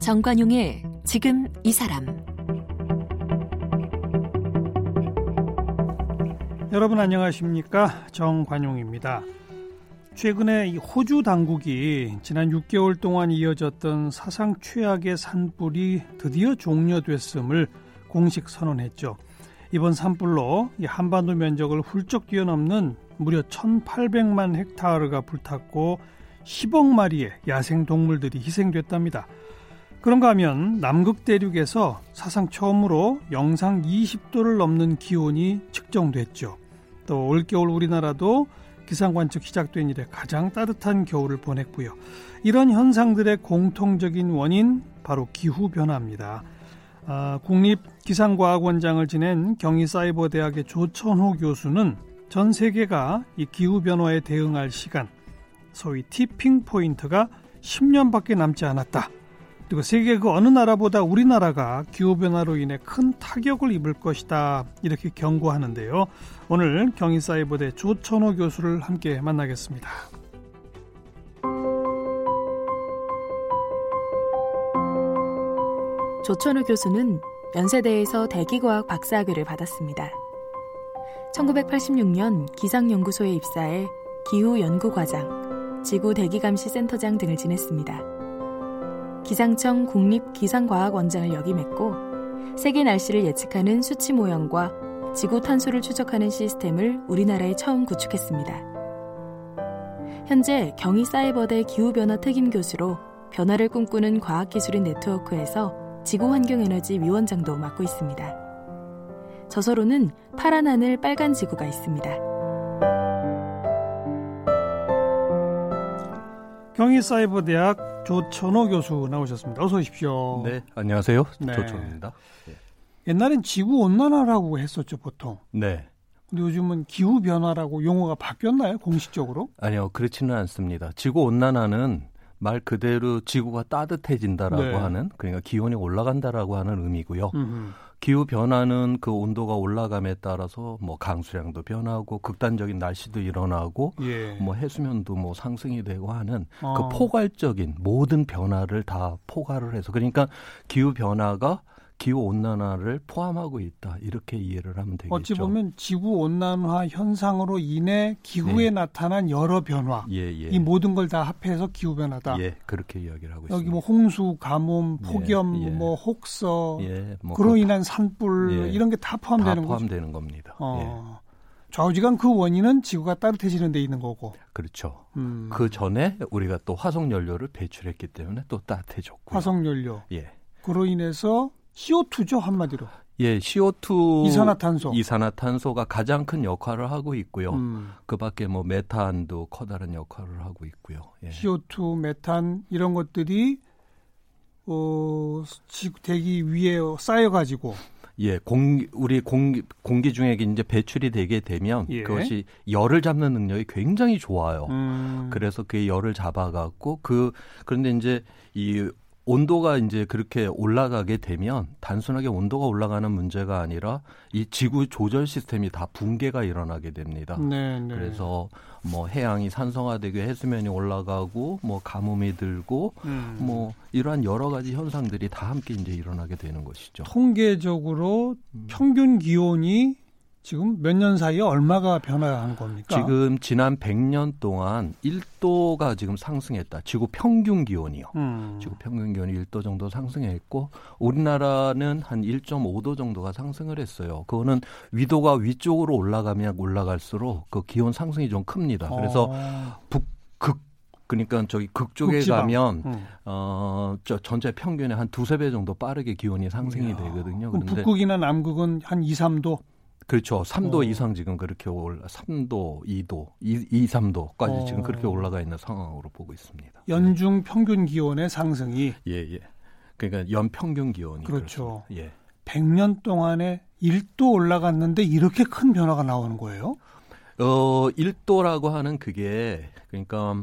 정관용의 지금 이 사람 여러분 안녕하십니까 정관용입니다. 최근에 호주 당국이 지난 6개월 동안 이어졌던 사상 최악의 산불이 드디어 종료됐음을 공식 선언했죠. 이번 산불로 한반도 면적을 훌쩍 뛰어넘는 무려 1,800만 헥타르가 불탔고 10억 마리의 야생 동물들이 희생됐답니다. 그런가 하면 남극 대륙에서 사상 처음으로 영상 20도를 넘는 기온이 측정됐죠. 또 올겨울 우리나라도 기상 관측 시작된 이래 가장 따뜻한 겨울을 보냈고요. 이런 현상들의 공통적인 원인 바로 기후 변화입니다. 아, 국립기상과학원장을 지낸 경희사이버대학의 조천호 교수는 전 세계가 이 기후 변화에 대응할 시간, 소위 티핑 포인트가 10년밖에 남지 않았다. 그리고 세계 그 어느 나라보다 우리나라가 기후변화로 인해 큰 타격을 입을 것이다. 이렇게 경고하는데요. 오늘 경희사이버대 조천호 교수를 함께 만나겠습니다. 조천호 교수는 연세대에서 대기과학 박사학위를 받았습니다. 1986년 기상연구소에 입사해 기후연구과장, 지구대기감시센터장 등을 지냈습니다. 기상청 국립기상과학원장을 역임했고 세계 날씨를 예측하는 수치 모형과 지구 탄소를 추적하는 시스템을 우리나라에 처음 구축했습니다. 현재 경희사이버대 기후변화 특임 교수로 변화를 꿈꾸는 과학기술인 네트워크에서 지구환경에너지 위원장도 맡고 있습니다. 저서로는 파란 하늘 빨간 지구가 있습니다. 경희사이버대학 조천호 교수 나오셨습니다. 어서 오십시오. 네, 안녕하세요. 네. 조천호입니다. 네. 옛날엔 지구 온난화라고 했었죠, 보통. 네. 근데 요즘은 기후 변화라고 용어가 바뀌었나요, 공식적으로? 아니요, 그렇지는 않습니다. 지구 온난화는 말 그대로 지구가 따뜻해진다라고 네. 하는 그러니까 기온이 올라간다라고 하는 의미고요. 음흠. 기후 변화는 그 온도가 올라감에 따라서 뭐 강수량도 변하고 극단적인 날씨도 일어나고 예. 뭐 해수면도 뭐 상승이 되고 하는 그 어. 그 포괄적인 모든 변화를 다 포괄을 해서 그러니까 기후 변화가 기후 온난화를 포함하고 있다 이렇게 이해를 하면 되겠죠. 어찌 보면 지구 온난화 현상으로 인해 기후에 네. 나타난 여러 변화, 예, 예. 이 모든 걸 다 합해서 기후 변화다. 예, 그렇게 이야기를 하고 여기 있습니다. 뭐 홍수, 가뭄, 예, 폭염, 예, 뭐 혹서, 예, 뭐 그로 인한 산불 예. 이런 게 다 포함되는 다 포함되는 겁니다. 어. 좌우지간 그 원인은 지구가 따뜻해지는 데 있는 거고. 그렇죠. 음. 그 전에 우리가 또 화석 연료를 배출했기 때문에 또 따뜻해졌고. 화석 연료. 예. 그로 인해서 CO2죠 한마디로. 예, CO2 이산화탄소 이산화탄소가 가장 큰 역할을 하고 있고요. 음. 그밖에 뭐 메탄도 커다란 역할을 하고 있고요. 예. CO2, 메탄 이런 것들이 어 대기 위에 쌓여 가지고 예, 공 우리 공 공기 중에 이제 배출이 되게 되면 예. 그것이 열을 잡는 능력이 굉장히 좋아요. 음. 그래서 그 열을 잡아 갖고 그 그런데 이제 이 온도가 이제 그렇게 올라가게 되면 단순하게 온도가 올라가는 문제가 아니라 이 지구 조절 시스템이 다 붕괴가 일어나게 됩니다. 네, 네. 그래서 뭐 해양이 산성화되고 해수면이 올라가고 뭐 가뭄이 들고 음. 뭐 이러한 여러 가지 현상들이 다 함께 이제 일어나게 되는 것이죠. 통계적으로 음. 평균 기온이 지금 몇 년 사이에 얼마가 변화한 겁니까? 지금 지난 100년 동안 1도가 지금 상승했다. 지구 평균 기온이요. 음. 지구 평균 기온이 1도 정도 상승했고 우리나라는 한 1.5도 정도가 상승을 했어요. 그거는 위도가 위쪽으로 올라가면 올라갈수록 그 기온 상승이 좀 큽니다. 그래서 어. 북극 그러니까 저기 극쪽에 북지방. 가면 음. 어저 전체 평균의 한 두세 배 정도 빠르게 기온이 상승이 이야. 되거든요. 그런데 북극이나 남극은 한 2, 3도 그렇죠. 3도 어. 이상 지금 그렇게 올라 3도, 2도, 2, 2 3도까지 어. 지금 그렇게 올라가 있는 상황으로 보고 있습니다. 연중 평균 기온의 상승이 예, 예. 그러니까 연 평균 기온이 그렇죠. 그렇습니다. 예. 100년 동안에 1도 올라갔는데 이렇게 큰 변화가 나오는 거예요? 어, 1도라고 하는 그게 그러니까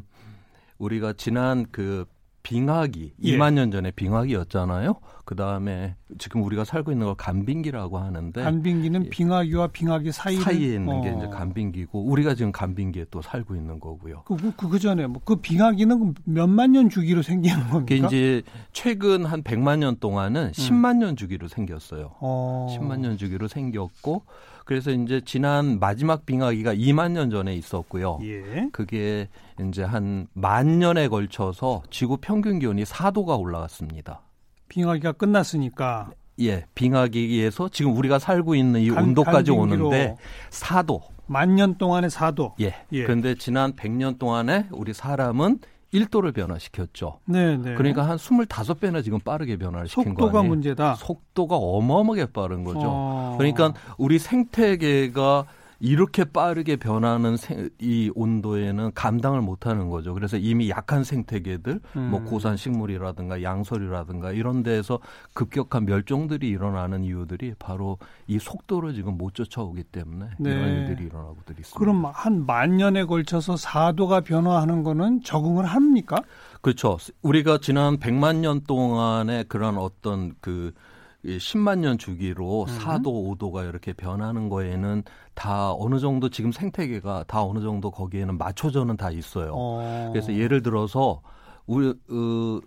우리가 지난 그 빙하기 예. 2만 년 전에 빙하기였잖아요. 그 다음에 지금 우리가 살고 있는 걸 간빙기라고 하는데 간빙기는 예. 빙하기와 빙하기 사이 사이에 있는 어. 게 이제 간빙기고 우리가 지금 간빙기에 또 살고 있는 거고요. 그, 그, 그 전에 뭐 그 빙하기는 몇만 년 주기로 생기는 겁니까? 그게 이제 최근 한 100만 년 동안은 10만 음. 년 주기로 생겼어요. 어. 10만 년 주기로 생겼고 그래서 이제 지난 마지막 빙하기가 2만 년 전에 있었고요. 예. 그게 이제 한 만 년에 걸쳐서 지구 평균 기온이 4도가 올라갔습니다. 빙하기가 끝났으니까. 예, 빙하기에서 지금 우리가 살고 있는 이 간, 온도까지 오는데 4도. 만년 동안의 4도. 예. 예. 그런데 지난 100년 동안에 우리 사람은 1도를 변화시켰죠. 네, 네. 그러니까 한 25배나 지금 빠르게 변화를 시킨 거예요. 속도가 문제다. 속도가 어마어마하게 빠른 거죠. 어... 그러니까 우리 생태계가 이렇게 빠르게 변하는 생, 이 온도에는 감당을 못하는 거죠. 그래서 이미 약한 생태계들, 뭐 음. 뭐 고산 식물이라든가 양서류라든가 이런 데에서 급격한 멸종들이 일어나는 이유들이 바로 이 속도를 지금 못 쫓아오기 때문에 네. 이런 일들이 일어나고들 있습니다. 그럼 한 만 년에 걸쳐서 4도가 변화하는 거는 적응을 합니까? 그렇죠. 우리가 지난 100만 년 동안의 그런 어떤 그 10만 년 주기로 음. 4도, 5도가 이렇게 변하는 거에는 다 어느 정도 지금 생태계가 다 어느 정도 거기에는 맞춰져는 다 있어요. 어. 그래서 예를 들어서 우리 어,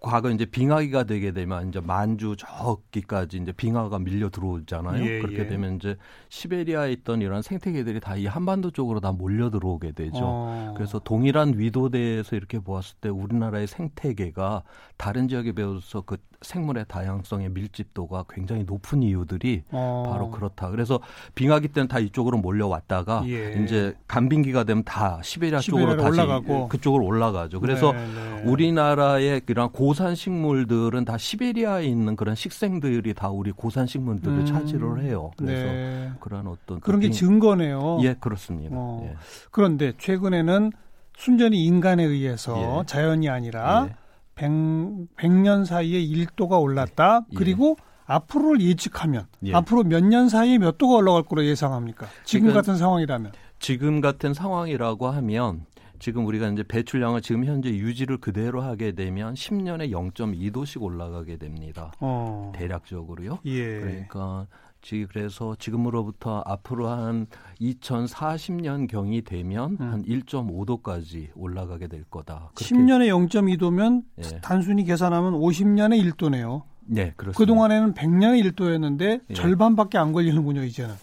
과거 이제 빙하기가 되게 되면 이제 만주 저기까지 이제 빙하가 밀려 들어오잖아요. 예, 그렇게 예. 되면 이제 시베리아에 있던 이런 생태계들이 다 이 한반도 쪽으로 다 몰려 들어오게 되죠. 어. 그래서 동일한 위도대에서 이렇게 보았을 때 우리나라의 생태계가 다른 지역에 비해서 그 생물의 다양성의 밀집도가 굉장히 높은 이유들이 어. 바로 그렇다. 그래서 빙하기 때는 다 이쪽으로 몰려왔다가 예. 이제 간빙기가 되면 다 시베리아 쪽으로 다시 올라가고. 그쪽으로 올라가죠. 그래서 네, 네. 우리나라의 그런 고산 식물들은 다 시베리아에 있는 그런 식생들이 다 우리 고산 식물들을 음. 차지를 해요. 그래서 네. 그런 어떤 그런 게 증거네요. 예, 그렇습니다. 어. 예. 그런데 최근에는 순전히 인간에 의해서 예. 자연이 아니라 예. 100, 100년 사이에 1도가 올랐다. 예. 그리고 앞으로를 예측하면 예. 앞으로 몇 년 사이에 몇 도가 올라갈 거로 예상합니까? 지금 그러니까 같은 상황이라면. 지금 같은 상황이라고 하면 지금 우리가 이제 배출량을 지금 현재 유지를 그대로 하게 되면 10년에 0.2도씩 올라가게 됩니다. 어. 대략적으로요. 예. 그러니까 그래서 지금으로부터 앞으로 한 2040년 경이 되면 음. 한 1.5도까지 올라가게 될 거다. 10년에 0.2도면 예. 단순히 계산하면 50년에 1도네요. 네, 그렇습니다. 그동안에는 100년에 1도였는데 예. 절반밖에 안 걸리는군요, 이제는.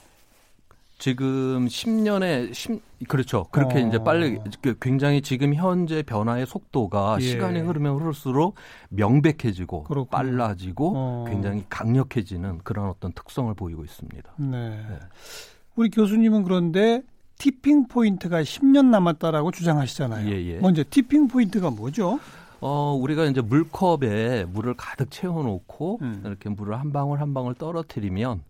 지금 10년에 10 그렇죠. 그렇게 어. 이제 빨리 그 굉장히 지금 현재 변화의 속도가 예. 시간이 흐르면 흐를수록 명백해지고 그렇군요. 빨라지고 어. 굉장히 강력해지는 그런 어떤 특성을 보이고 있습니다. 네. 네. 우리 교수님은 그런데 tipping point가 10년 남았다라고 주장하시잖아요. 예, 예. 먼저 tipping point가 뭐죠? 어, 우리가 이제 물컵에 물을 가득 채워놓고 음. 이렇게 물을 한 방울 한 방울 떨어뜨리면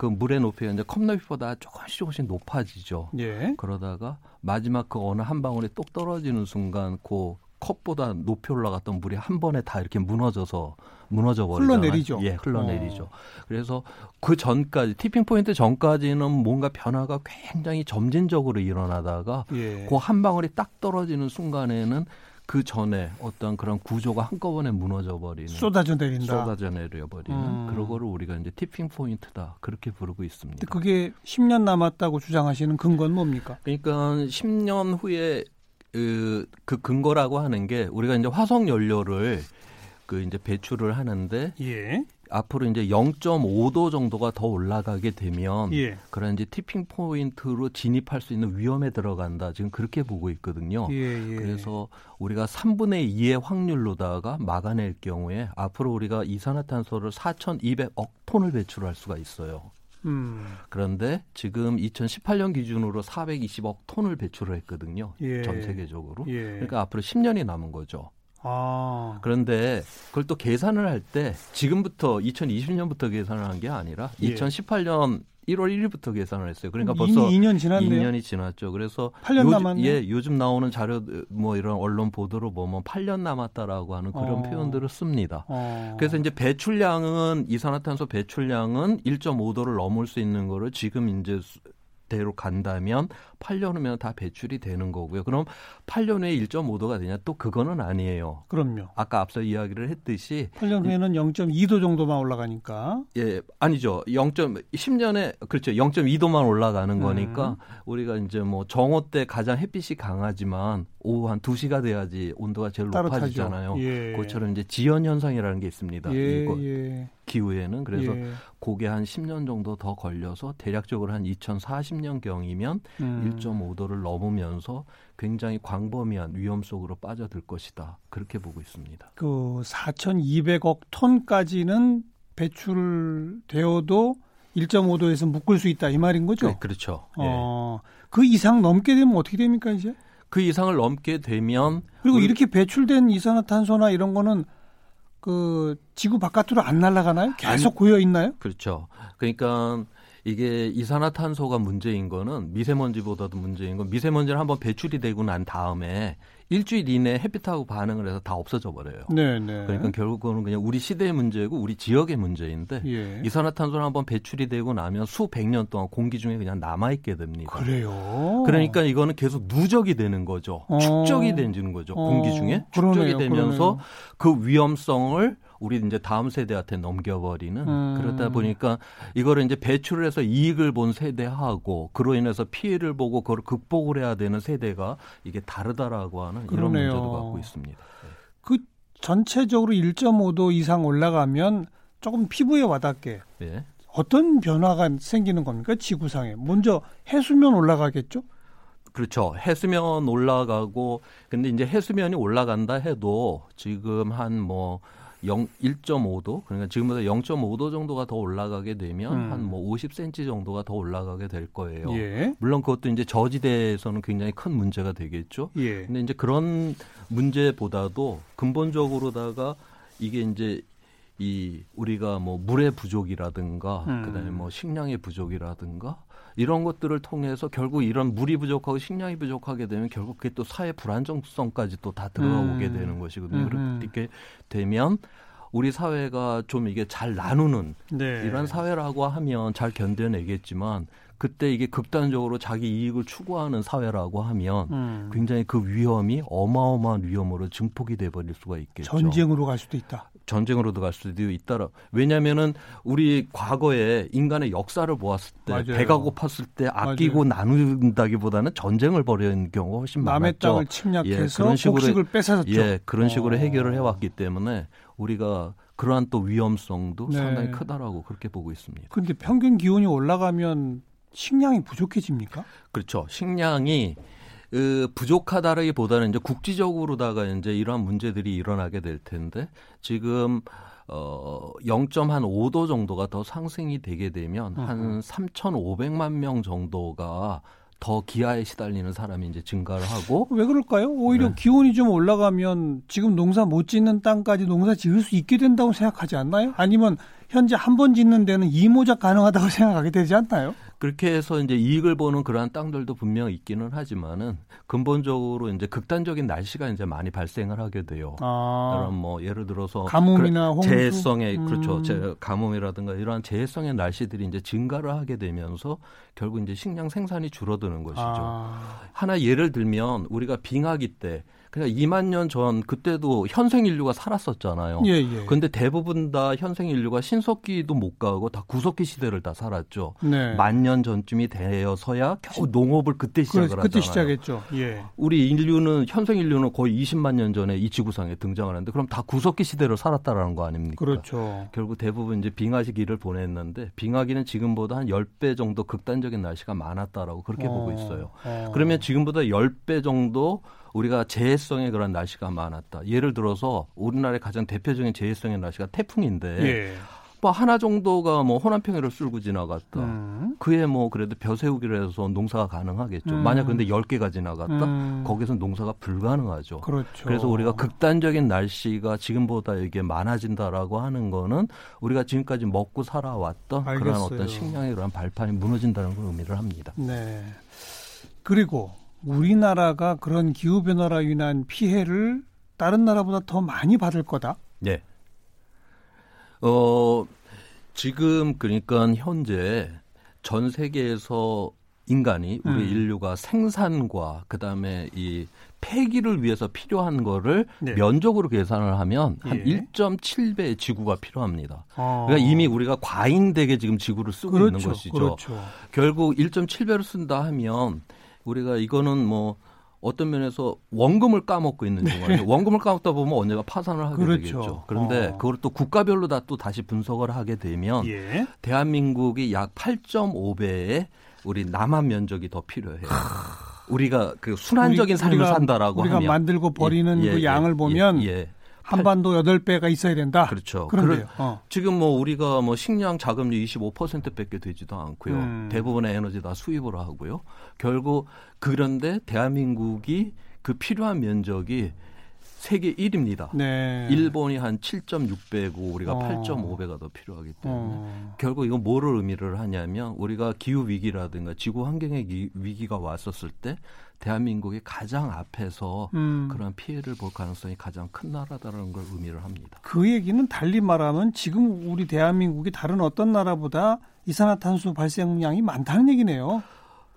그 물의 높이가 이제 컵 높이보다 조금씩 조금씩 높아지죠. 예. 그러다가 마지막 그 어느 한 방울이 똑 떨어지는 순간 그 컵보다 높이 올라갔던 물이 한 번에 다 이렇게 무너져서 무너져 버리잖아요. 흘러내리죠. 예, 흘러내리죠. 어. 그래서 그 전까지 티핑 포인트 전까지는 뭔가 변화가 굉장히 점진적으로 일어나다가 예. 그한 방울이 딱 떨어지는 순간에는 그 전에 어떤 그런 구조가 한꺼번에 무너져 버리는 쏟아져 내린다. 쏟아져 내려 버리는 음. 그런 거를 우리가 이제 티핑 포인트다 그렇게 부르고 있습니다. 그게 10년 남았다고 주장하시는 근거는 뭡니까? 그러니까 10년 후에 그, 그 근거라고 하는 게 우리가 이제 화석 연료를 그 이제 배출을 하는데 예. 앞으로 이제 0.5도 정도가 더 올라가게 되면 예. 그런 이제 티핑 포인트로 진입할 수 있는 위험에 들어간다. 지금 그렇게 보고 있거든요. 예, 예. 그래서 우리가 3분의 2의 확률로다가 막아낼 경우에 앞으로 우리가 이산화탄소를 4,200억 톤을 배출할 수가 있어요. 음. 그런데 지금 2018년 기준으로 420억 톤을 배출을 했거든요. 예. 전 세계적으로. 예. 그러니까 앞으로 10년이 남은 거죠. 아. 그런데 그걸 또 계산을 할 때 지금부터 2020년부터 계산을 한 게 아니라 예. 2018년 1월 1일부터 계산을 했어요. 그러니까 벌써 2년 지났네요. 2년이 지났죠. 그래서 8년 요즘, 남았네. 예, 요즘 나오는 자료 뭐 이런 언론 보도로 보면 8년 남았다라고 하는 그런 어. 표현들을 씁니다. 어. 그래서 이제 배출량은 이산화탄소 배출량은 1.5도를 넘을 수 있는 거를 지금 이제 대로 간다면 8년 후면 다 배출이 되는 거고요. 그럼 8년 후에 1.5도가 되냐? 또 그거는 아니에요. 그럼요. 아까 앞서 이야기를 했듯이 8년 후에는 0.2도 정도만 올라가니까. 예, 아니죠. 0. 10년에 그렇죠. 0.2도만 올라가는 음. 거니까 우리가 이제 뭐 정오 때 가장 햇빛이 강하지만 오후 한 2시가 돼야지 온도가 제일 따뜻하죠. 높아지잖아요. 예. 그것처럼 이제 지연 현상이라는 게 있습니다. 예, 이거 예. 기후에는 그래서 예. 그게 한 10년 정도 더 걸려서 대략적으로 한 2040년 경이면 음. 1.5도를 넘으면서 굉장히 광범위한 위험 속으로 빠져들 것이다. 그렇게 보고 있습니다. 그 4,200억 톤까지는 배출되어도 1.5도에서 묶을 수 있다 이 말인 거죠? 네, 그렇죠. 어, 그 이상 넘게 되면 어떻게 됩니까 이제? 그 이상을 넘게 되면 그리고 우리... 이렇게 배출된 이산화탄소나 이런 거는 그 지구 바깥으로 안 날아가나요? 계속 고여 있나요? 그렇죠. 그러니까 이게 이산화탄소가 문제인 거는 미세먼지보다도 문제인 건 미세먼지를 한번 배출이 되고 난 다음에 일주일 이내에 햇빛하고 반응을 해서 다 없어져 버려요. 네, 네. 그러니까 결국은 그냥 우리 시대의 문제고 우리 지역의 문제인데 예. 이산화탄소를 한번 배출이 되고 나면 수백 년 동안 공기 중에 그냥 남아 있게 됩니다. 그래요. 그러니까 이거는 계속 누적이 되는 거죠. 어. 축적이 되는 거죠. 어. 공기 중에 축적이 그러네요, 되면서 그러네요. 그 위험성을 우리 이제 다음 세대한테 넘겨버리는 음. 그러다 보니까 이거를 이제 배출을 해서 이익을 본 세대하고 그로 인해서 피해를 보고 그걸 극복을 해야 되는 세대가 이게 다르다라고 하는 그러네요. 이런 문제도 갖고 있습니다. 네. 그 전체적으로 1.5도 이상 올라가면 조금 피부에 와닿게 네. 어떤 변화가 생기는 겁니까 지구상에 먼저 해수면 올라가겠죠? 그렇죠. 해수면 올라가고 근데 이제 해수면이 올라간다 해도 지금 한뭐 0, 1.5도 그러니까 지금보다 0.5도 정도가 더 올라가게 되면 음. 한뭐 50cm 정도가 더 올라가게 될 거예요. 예. 물론 그것도 이제 저지대에서는 굉장히 큰 문제가 되겠죠. 예. 근데 이제 그런 문제보다도 근본적으로다가 이게 이제 이 우리가 뭐 물의 부족이라든가 음. 그다음에 뭐 식량의 부족이라든가 이런 것들을 통해서 결국 이런 물이 부족하고 식량이 부족하게 되면 결국 그게 또 사회 불안정성까지 또 다 들어오게 음. 되는 것이거든요. 음. 그렇게 되면 우리 사회가 좀 이게 잘 나누는 네. 이런 사회라고 하면 잘 견뎌내겠지만 그때 이게 극단적으로 자기 이익을 추구하는 사회라고 하면 음. 굉장히 그 위험이 어마어마한 위험으로 증폭이 돼 버릴 수가 있겠죠. 전쟁으로 갈 수도 있다. 전쟁으로도 갈 수도 있다라. 왜냐하면은 우리 과거에 인간의 역사를 보았을 때 맞아요. 배가 고팠을 때 아끼고 맞아요. 나눈다기보다는 전쟁을 벌이는 경우가 훨씬 남의 많았죠. 땅을 침략해서 예, 그런 식으로, 복식을 뺏어졌죠. 예, 그런 식으로 어. 해결을 해왔기 때문에 우리가 그러한 또 위험성도 네. 상당히 크다라고 그렇게 보고 있습니다. 그런데 평균 기온이 올라가면 식량이 부족해집니까? 그렇죠. 식량이 그 부족하다라기보다는 이제 국지적으로다가 이제 이러한 문제들이 일어나게 될 텐데 지금 어 0.5도 정도가 더 상승이 되게 되면 한 3,500만 명 정도가 더 기아에 시달리는 사람이 이제 증가를 하고 왜 그럴까요? 오히려 네. 기온이 좀 올라가면 지금 농사 못 짓는 땅까지 농사 지을 수 있게 된다고 생각하지 않나요? 아니면 현재 한 번 짓는 데는 이모작 가능하다고 생각하게 되지 않나요? 그렇게 해서 이제 이익을 보는 그러한 땅들도 분명 있기는 하지만은 근본적으로 이제 극단적인 날씨가 이제 많이 발생을 하게 돼요. 아. 그런 뭐 예를 들어서 가뭄이나 홍수? 재해성의 음. 그렇죠. 재, 가뭄이라든가 이러한 재해성의 날씨들이 이제 증가를 하게 되면서 결국 이제 식량 생산이 줄어드는 것이죠. 아. 하나 예를 들면 우리가 빙하기 때 그러니까 2만 년 전 그때도 현생 인류가 살았었잖아요. 예, 예. 근데 대부분 다 현생 인류가 신석기도 못 가고 다 구석기 시대를 다 살았죠. 네. 만년 전쯤이 되어서야 겨우 농업을 그때 시작을 그래, 그때 하잖아요. 시작했죠. 예. 우리 인류는 현생 인류는 거의 20만 년 전에 이 지구상에 등장을 하는데 그럼 다 구석기 시대를 살았다라는 거 아닙니까? 그렇죠. 결국 대부분 이제 빙하 시기를 보냈는데 빙하기는 지금보다 한 10배 정도 극단적인 날씨가 많았다라고 그렇게 어, 보고 있어요. 어. 그러면 지금보다 10배 정도 우리가 재해성의 그런 날씨가 많았다. 예를 들어서 우리나라의 가장 대표적인 재해성의 날씨가 태풍인데 예. 뭐 하나 정도가 뭐 호남평해를 쓸고 지나갔다. 음. 그에 뭐 그래도 벼 세우기로 해서 농사가 가능하겠죠. 음. 만약 근데 10개가 지나갔다? 음. 거기서 농사가 불가능하죠. 그렇죠. 그래서 우리가 극단적인 날씨가 지금보다 이게 많아진다라고 하는 거는 우리가 지금까지 먹고 살아왔던 알겠어요. 그런 어떤 식량의 그런 발판이 무너진다는 걸 의미를 합니다. 네. 그리고 우리나라가 그런 기후 변화로 인한 피해를 다른 나라보다 더 많이 받을 거다. 네. 어 지금 그러니까 현재 전 세계에서 인간이 우리 음. 인류가 생산과 그다음에 이 폐기를 위해서 필요한 거를 네. 면적으로 계산을 하면 한 예. 1.7배의 지구가 필요합니다. 어. 그러니까 이미 우리가 과잉되게 지금 지구를 쓰고 그렇죠. 있는 것이죠. 그렇죠. 결국 1.7배를 쓴다 하면 우리가 이거는 뭐 어떤 면에서 원금을 까먹고 있는 네. 경우에 원금을 까먹다 보면 언제가 파산을 하게 그렇죠. 되겠죠. 그런데 어. 그걸 또 국가별로 다 또 다시 분석을 하게 되면 예. 대한민국이 약 8.5배의 우리 남한 면적이 더 필요해요. 우리가 그 순환적인 우리, 삶을 우리가, 산다라고 우리가 하면 만들고 버리는 예, 예, 그 양을 예, 보면 예, 한반도 8배가 있어야 된다. 그렇죠. 그런데요. 어. 지금 뭐 우리가 뭐 식량 자금률 25%밖에 되지도 않고요. 음. 대부분의 에너지 다 수입을 하고요. 결국 그런데 대한민국이 그 필요한 면적이 세계 1위입니다. 네. 일본이 한 7.6배고 우리가 어. 8.5배가 더 필요하기 때문에 어. 결국 이건 뭐를 의미를 하냐면 우리가 기후 위기라든가 지구 환경의 위기가 왔었을 때 대한민국이 가장 앞에서 음. 그런 피해를 볼 가능성이 가장 큰 나라다라는 걸 의미를 합니다. 그 얘기는 달리 말하면 지금 우리 대한민국이 다른 어떤 나라보다 이산화탄소 발생량이 많다는 얘기네요.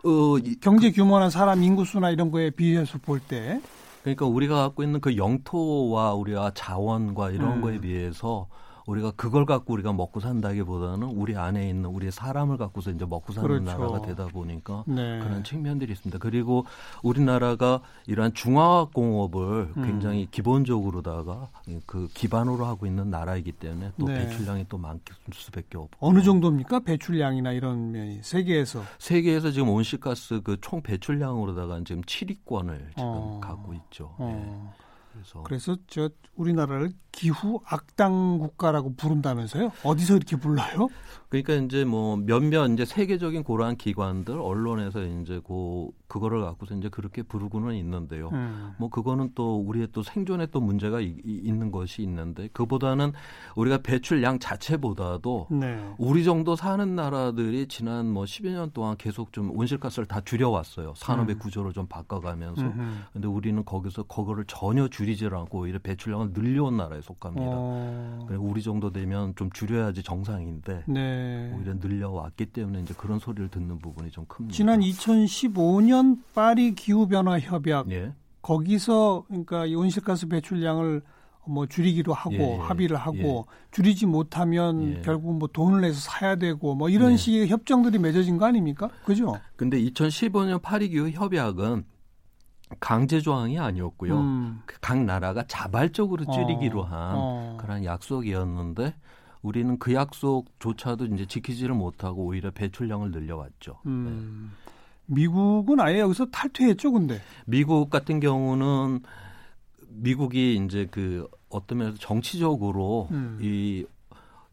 어, 경제 규모나 사람 인구수나 이런 거에 비해서 볼 때. 그러니까 우리가 갖고 있는 그 영토와 우리가 자원과 이런 음. 거에 비해서 우리가 그걸 갖고 우리가 먹고 산다기보다는 우리 안에 있는 우리 사람을 갖고서 이제 먹고 사는 그렇죠. 나라가 되다 보니까 네. 그런 측면들이 있습니다. 그리고 우리나라가 이러한 중화학 공업을 음. 굉장히 기본적으로다가 그 기반으로 하고 있는 나라이기 때문에 또 네. 배출량이 또 많을 수밖에 없고 어느 정도입니까 배출량이나 이런 면이 세계에서 세계에서 지금 온실가스 그 총 배출량으로다가 지금 7위권을 지금 어. 갖고 있죠. 어. 네. 그래서 그래서 저 우리나라를 기후 악당 국가라고 부른다면서요? 어디서 이렇게 불러요? 그러니까 이제 뭐 몇몇 이제 세계적인 고러한 기관들 언론에서 이제 그 그거를 갖고서 이제 그렇게 부르고는 있는데요. 음. 뭐 그거는 또 우리의 또 생존에 또 문제가 이, 있는 것이 있는데 그보다는 우리가 배출량 자체보다도 네. 우리 정도 사는 나라들이 지난 뭐 10여 년 동안 계속 좀 온실가스를 다 줄여왔어요. 산업의 음. 구조를 좀 바꿔가면서. 음 근데 우리는 거기서 그거를 전혀 줄 않고 오히려 배출량을 늘려온 나라에 속합니다. 어. 우리 정도 되면 좀 줄여야지 정상인데. 네. 오히려 늘려왔기 때문에 이제 그런 소리를 듣는 부분이 좀 큽니다. 지난 2015년 파리 기후 변화 협약 예. 거기서 그러니까 이 온실가스 배출량을 뭐 줄이기로 하고 예, 예, 합의를 하고 예. 줄이지 못하면 예. 결국 뭐 돈을 내서 사야 되고 뭐 이런 예. 식의 협정들이 맺어진 거 아닙니까? 그죠? 근데 2015년 파리 기후 협약은 강제 조항이 아니었고요. 음. 각 나라가 자발적으로 줄이기로 어. 한 어. 그런 약속이었는데 우리는 그 약속조차도 이제 지키지를 못하고 오히려 배출량을 늘려왔죠. 음. 네. 미국은 아예 여기서 탈퇴했죠, 근데. 미국 같은 경우는 미국이 이제 그 어떤 면에서 정치적으로 음. 이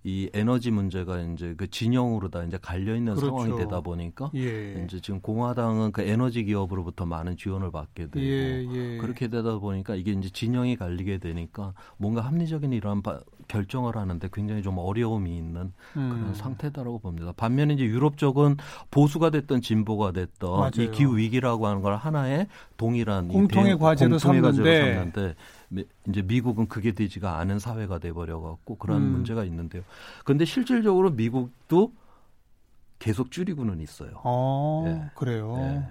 이 에너지 문제가 이제 그 진영으로 다 이제 갈려 있는 그렇죠. 상황이 되다 보니까 예. 이제 지금 공화당은 그 에너지 기업으로부터 많은 지원을 받게 되고 예, 예. 그렇게 되다 보니까 이게 이제 진영이 갈리게 되니까 뭔가 합리적인 이러한 바, 결정을 하는데 굉장히 좀 어려움이 있는 음. 그런 상태다라고 봅니다. 반면에 이제 유럽 쪽은 보수가 됐던 진보가 됐던 맞아요. 이 기후 위기라고 하는 걸 하나의 동일한 공통의 과제로 공통의 삼는데, 삼는데 이제 미국은 그게 되지가 않은 사회가 돼 버려 갖고 그런 음. 문제가 있는데요. 그런데 실질적으로 미국도 계속 줄이고는 있어요. 아, 네. 그래요. 네.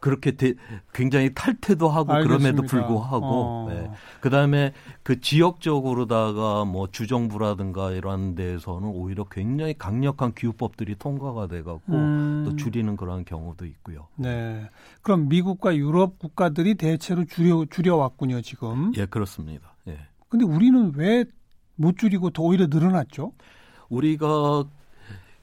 그렇게 대, 굉장히 탈퇴도 하고 알겠습니다. 그럼에도 불구하고 어. 네. 그다음에 그 지역적으로다가 뭐 주정부라든가 이런 데에서는 오히려 굉장히 강력한 기후법들이 통과가 돼 갖고 음. 또 줄이는 그런 경우도 있고요. 네. 그럼 미국과 유럽 국가들이 대체로 줄여 줄여 왔군요, 지금. 예, 그렇습니다. 예. 근데 우리는 왜 못 줄이고 더 오히려 늘어났죠? 우리가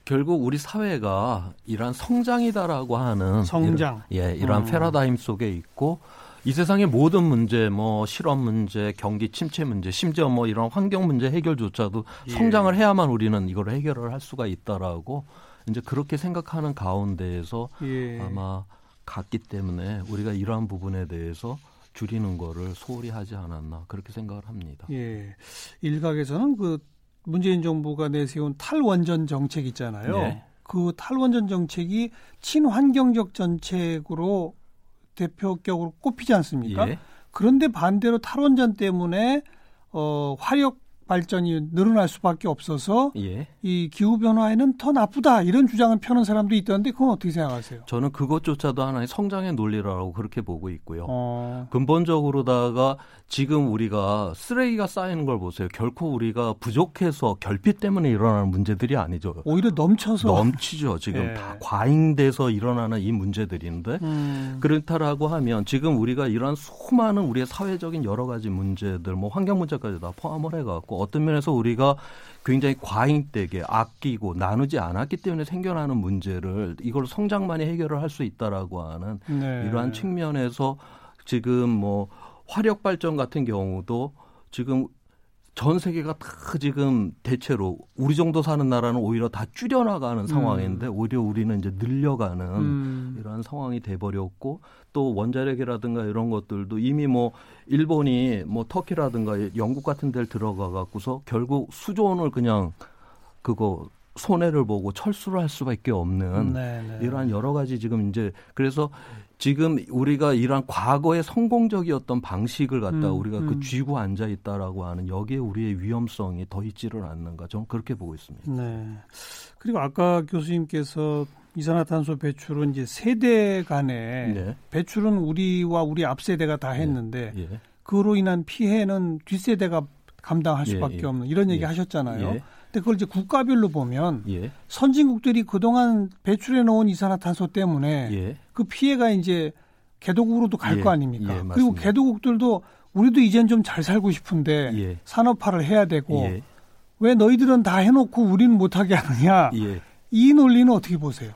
결국 우리 사회가 이러한 성장이다라고 하는 성장 이런, 예 이러한 음. 패러다임 속에 있고 이 세상의 모든 문제 뭐 실업 문제 경기 침체 문제 심지어 뭐 이런 환경 문제 해결조차도 예. 성장을 해야만 우리는 이걸 해결을 할 수가 있다라고 이제 그렇게 생각하는 가운데에서 예. 아마 갔기 때문에 우리가 이러한 부분에 대해서 줄이는 거를 소홀히 하지 않았나 그렇게 생각을 합니다. 예. 일각에서는 그 문재인 정부가 내세운 탈원전 정책 있잖아요. 네. 그 탈원전 정책이 친환경적 정책으로 대표격으로 꼽히지 않습니까? 예. 그런데 반대로 탈원전 때문에 어 화력 발전이 늘어날 수밖에 없어서 예. 이 기후 변화에는 더 나쁘다 이런 주장을 펴는 사람도 있던데 그건 어떻게 생각하세요? 저는 그것조차도 하나의 성장의 논리라고 그렇게 보고 있고요. 어. 근본적으로다가 지금 우리가 쓰레기가 쌓이는 걸 보세요. 결코 우리가 부족해서 결핍 때문에 일어나는 문제들이 아니죠. 오히려 넘쳐서 넘치죠. 지금 예. 다 과잉돼서 일어나는 이 문제들인데 음. 그렇다라고 하면 지금 우리가 이런 수많은 우리의 사회적인 여러 가지 문제들, 뭐 환경 문제까지 다 포함을 해갖고 어떤 면에서 우리가 굉장히 과잉되게 아끼고 나누지 않았기 때문에 생겨나는 문제를 이걸 성장만이 해결을 할 수 있다라고 하는 네. 이러한 측면에서 지금 뭐 화력 발전 같은 경우도 지금 전 세계가 다 지금 대체로 우리 정도 사는 나라는 오히려 다 줄여나가는 상황인데 음. 오히려 우리는 이제 늘려가는 음. 이러한 상황이 돼버렸고 또 원자력이라든가 이런 것들도 이미 뭐 일본이 뭐 터키라든가 영국 같은 데를 들어가 갖고서 결국 수조원을 그냥 그거 손해를 보고 철수를 할 수밖에 없는 네네. 네. 이러한 여러 가지 지금 이제 그래서 지금 우리가 이러한 과거의 성공적이었던 방식을 갖다 음, 우리가 그 음. 그 쥐고 앉아 있다라고 하는 여기에 우리의 위험성이 더 있지를 않는가 저는 그렇게 보고 있습니다. 네. 그리고 아까 교수님께서 이산화탄소 배출은 이제 세대 간의 네. 배출은 우리와 우리 앞 세대가 다 네. 했는데 예. 예. 그로 인한 피해는 뒷 세대가 감당할 예, 수밖에 예. 없는 이런 얘기 예. 하셨잖아요. 예. 근데 그걸 이제 국가별로 보면 예. 선진국들이 그동안 배출해 놓은 이산화탄소 때문에 예. 그 피해가 이제 개도국으로도 갈 거 아닙니까? 그리고 개도국들도 우리도 이젠 좀 잘 살고 싶은데 산업화를 해야 되고 왜 너희들은 다 해놓고 우리는 못하게 하느냐? 이 논리는 어떻게 보세요?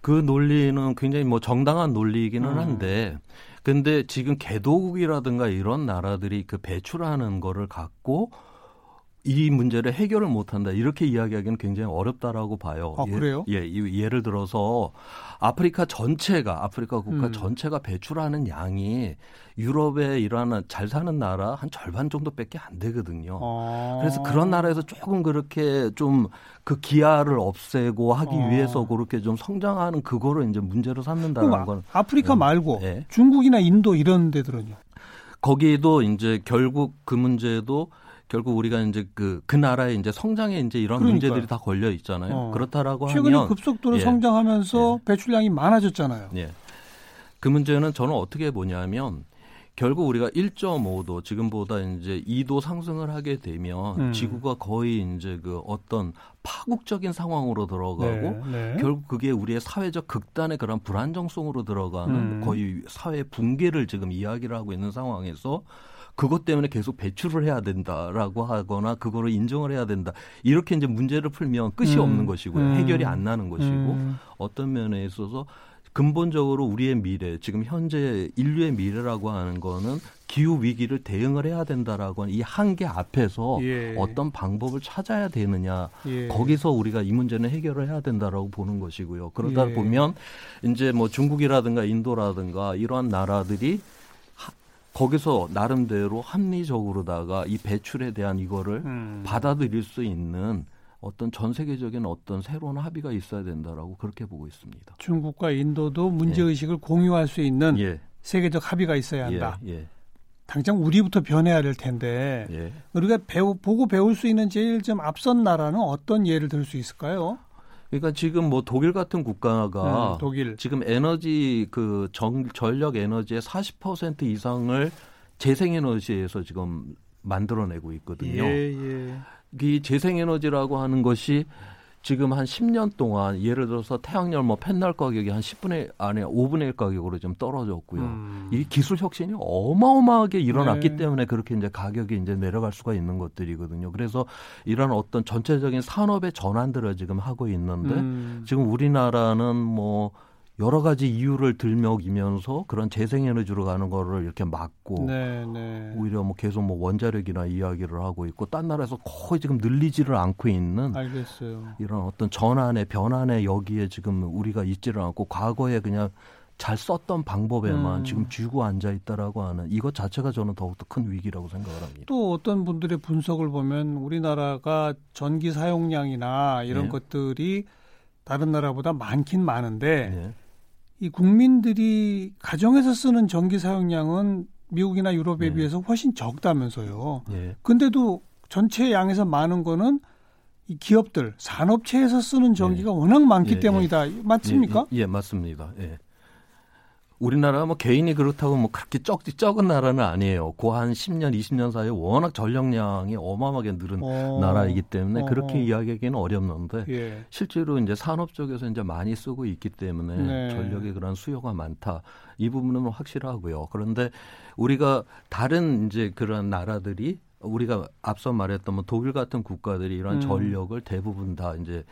그 논리는 굉장히 뭐 정당한 논리이기는 음. 한데 근데 지금 개도국이라든가 이런 나라들이 그 배출하는 거를 갖고 이 문제를 해결을 못한다 이렇게 이야기하기는 굉장히 어렵다라고 봐요. 아, 그래요? 예, 예, 를 들어서 아프리카 전체가 아프리카 국가 음. 전체가 배출하는 양이 유럽의 이러한 잘 사는 나라 한 절반 정도밖에 안 되거든요. 아. 그래서 그런 나라에서 조금 그렇게 좀 그 기아를 없애고 하기 아. 위해서 그렇게 좀 성장하는 그거를 이제 문제로 삼는다는 건 아프리카 음, 말고 네. 중국이나 인도 이런 데들은요. 거기에도 이제 결국 그 문제도 결국 우리가 이제 그, 그 나라의 이제 성장에 이제 이런 그러니까요. 문제들이 다 걸려 있잖아요. 어. 그렇다라고 최근에 하면. 최근에 급속도로 예. 성장하면서 예. 배출량이 많아졌잖아요. 예. 그 문제는 저는 어떻게 보냐면 결국 우리가 1.5도 지금보다 이제 2도 상승을 하게 되면 음. 지구가 거의 이제 그 어떤 파국적인 상황으로 들어가고 네, 네. 결국 그게 우리의 사회적 극단의 그런 불안정성으로 들어가는 음. 거의 사회 붕괴를 지금 이야기를 하고 있는 상황에서 그것 때문에 계속 배출을 해야 된다라고 하거나 그거를 인정을 해야 된다. 이렇게 이제 문제를 풀면 끝이 음. 없는 것이고요. 음. 해결이 안 나는 것이고 음. 어떤 면에 있어서 근본적으로 우리의 미래, 지금 현재 인류의 미래라고 하는 거는 기후 위기를 대응을 해야 된다라고 하는 이 한계 앞에서 예. 어떤 방법을 찾아야 되느냐 예. 거기서 우리가 이 문제는 해결을 해야 된다라고 보는 것이고요. 그러다 예. 보면 이제 뭐 중국이라든가 인도라든가 이러한 나라들이 거기서 나름대로 합리적으로다가 이 배출에 대한 이거를 음. 받아들일 수 있는 어떤 전 세계적인 어떤 새로운 합의가 있어야 된다라고 그렇게 보고 있습니다. 중국과 인도도 문제 의식을 예. 공유할 수 있는 예. 세계적 합의가 있어야 한다. 예. 예. 당장 우리부터 변해야 될 텐데 예. 우리가 배우, 보고 배울 수 있는 제일 좀 앞선 나라는 어떤 예를 들 수 있을까요? 그러니까 지금 뭐 독일 같은 국가가 음, 독일. 지금 에너지 그 정, 전력 에너지의 40% 이상을 재생에너지에서 지금 만들어내고 있거든요. 예, 예. 이 재생에너지라고 하는 것이 지금 한 10년 동안 예를 들어서 태양열 뭐 펜날 가격이 한 10분의 아니 5분의 1 가격으로 좀 떨어졌고요. 음. 이 기술 혁신이 어마어마하게 일어났기 네. 때문에 그렇게 이제 가격이 이제 내려갈 수가 있는 것들이거든요. 그래서 이런 어떤 전체적인 산업의 전환들을 지금 하고 있는데 음. 지금 우리나라는 뭐 여러 가지 이유를 들먹이면서 그런 재생에너지로 가는 거를 이렇게 막고 네, 네. 오히려 뭐 계속 뭐 원자력이나 이야기를 하고 있고 딴 나라에서 거의 지금 늘리지를 않고 있는 알겠어요. 이런 어떤 전환의 변환의 여기에 지금 우리가 있지를 않고 과거에 그냥 잘 썼던 방법에만 음. 지금 쥐고 앉아 있다라고 하는 이것 자체가 저는 더욱더 큰 위기라고 생각을 합니다. 또 어떤 분들의 분석을 보면 우리나라가 전기 사용량이나 이런 네. 것들이 다른 나라보다 많긴 많은데 네. 이 국민들이 가정에서 쓰는 전기 사용량은 미국이나 유럽에 네. 비해서 훨씬 적다면서요. 네. 근데도 전체 양에서 많은 거는 이 기업들 산업체에서 쓰는 전기가 예. 워낙 많기 예, 때문이다. 예. 맞습니까? 예, 예, 맞습니다. 예. 우리나라 뭐 개인이 그렇다고 뭐 그렇게 적, 적은 나라는 아니에요. 고한 10년, 20년 사이에 워낙 전력량이 어마어마하게 늘은 어. 나라이기 때문에 어. 그렇게 이야기하기는 어렵는데 예. 실제로 이제 산업 쪽에서 이제 많이 쓰고 있기 때문에 네. 전력의 그런 수요가 많다. 이 부분은 확실하고요. 그런데 우리가 다른 이제 그런 나라들이 우리가 앞서 말했던 뭐 독일 같은 국가들이 이런 음. 전력을 대부분 다 이제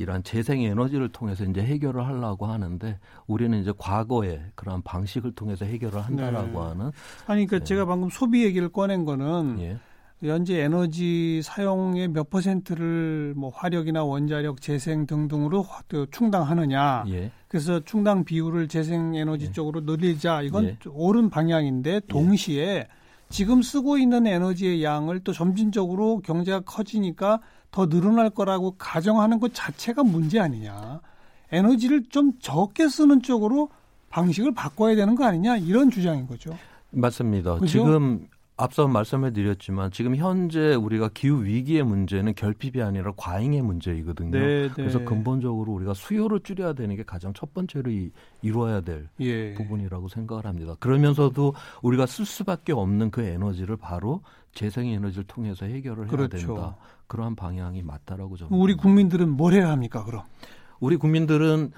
이러한 재생 에너지를 통해서 이제 해결을 하려고 하는데 우리는 이제 과거에 그런 방식을 통해서 해결을 한다라고 네. 하는 아니 그러니까 네. 제가 방금 소비 얘기를 꺼낸 거는 예. 현재 에너지 사용의 몇 퍼센트를 뭐 화력이나 원자력 재생 등등으로 충당하느냐. 예. 그래서 충당 비율을 재생 에너지 예. 쪽으로 늘리자. 이건 예. 옳은 방향인데 예. 동시에 지금 쓰고 있는 에너지의 양을 또 점진적으로 경제가 커지니까 더 늘어날 거라고 가정하는 것 자체가 문제 아니냐. 에너지를 좀 적게 쓰는 쪽으로 방식을 바꿔야 되는 거 아니냐 이런 주장인 거죠. 맞습니다. 그죠? 지금 앞서 말씀을 드렸지만 지금 현재 우리가 기후 위기의 문제는 결핍이 아니라 과잉의 문제이거든요. 네, 네. 그래서 근본적으로 우리가 수요를 줄여야 되는 게 가장 첫 번째로 이, 이루어야 될 예. 부분이라고 생각을 합니다. 그러면서도 우리가 쓸 수밖에 없는 그 에너지를 바로 재생 에너지를 통해서 해결을 해야 그렇죠. 된다. 그러한 방향이 맞다라고 저는 우리 국민들은 뭘 해야 합니까? 그럼 우리 국민들은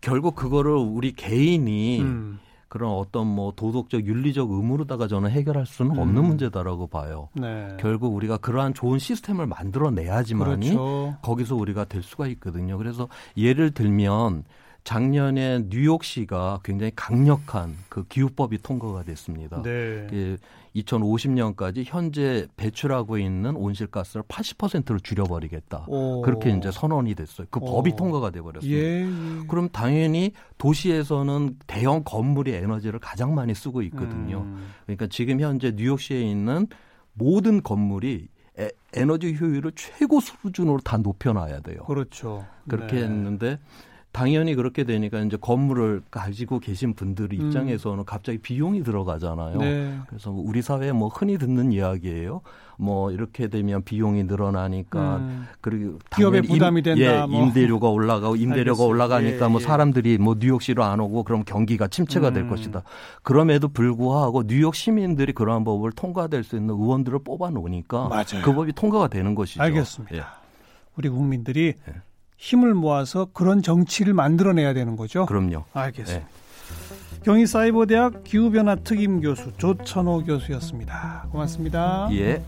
결국 그거를 우리 개인이 음. 그런 어떤 뭐 도덕적 윤리적 의무로다가 저는 해결할 수는 음. 없는 문제다라고 봐요. 네. 결국 우리가 그러한 좋은 시스템을 만들어내야지만이 그렇죠. 거기서 우리가 될 수가 있거든요. 그래서 예를 들면 작년에 뉴욕시가 굉장히 강력한 그 기후법이 통과가 됐습니다. 네. 그 2050년까지 현재 배출하고 있는 온실가스를 80%를 줄여버리겠다. 오. 그렇게 이제 선언이 됐어요. 그 오. 법이 통과가 돼버렸습니다. 예, 예. 그럼 당연히 도시에서는 대형 건물이 에너지를 가장 많이 쓰고 있거든요. 음. 그러니까 지금 현재 뉴욕시에 있는 모든 건물이 에, 에너지 효율을 최고 수준으로 다 높여놔야 돼요. 그렇죠. 그렇게 네. 했는데 당연히 그렇게 되니까 이제 건물을 가지고 계신 분들 음. 입장에서는 음. 갑자기 비용이 들어가잖아요. 네. 그래서 우리 사회에 뭐 흔히 듣는 이야기예요. 뭐 이렇게 되면 비용이 늘어나니까 음. 그리고 기업에 부담이 된다. 예, 뭐. 임대료가 올라가고 임대료가 알겠습니다. 올라가니까 예, 뭐 예. 사람들이 뭐 뉴욕시로 안 오고 그럼 경기가 침체가 될 음. 것이다. 그럼에도 불구하고 뉴욕 시민들이 그러한 법을 통과될 수 있는 의원들을 뽑아 놓으니까 맞아요. 그 법이 통과가 되는 것이죠. 알겠습니다. 예. 우리 국민들이 예. 힘을 모아서 그런 정치를 만들어내야 되는 거죠. 그럼요. 알겠습니다. 네. 경희사이버대학 기후변화 특임 교수 조천호 교수였습니다. 고맙습니다. 예.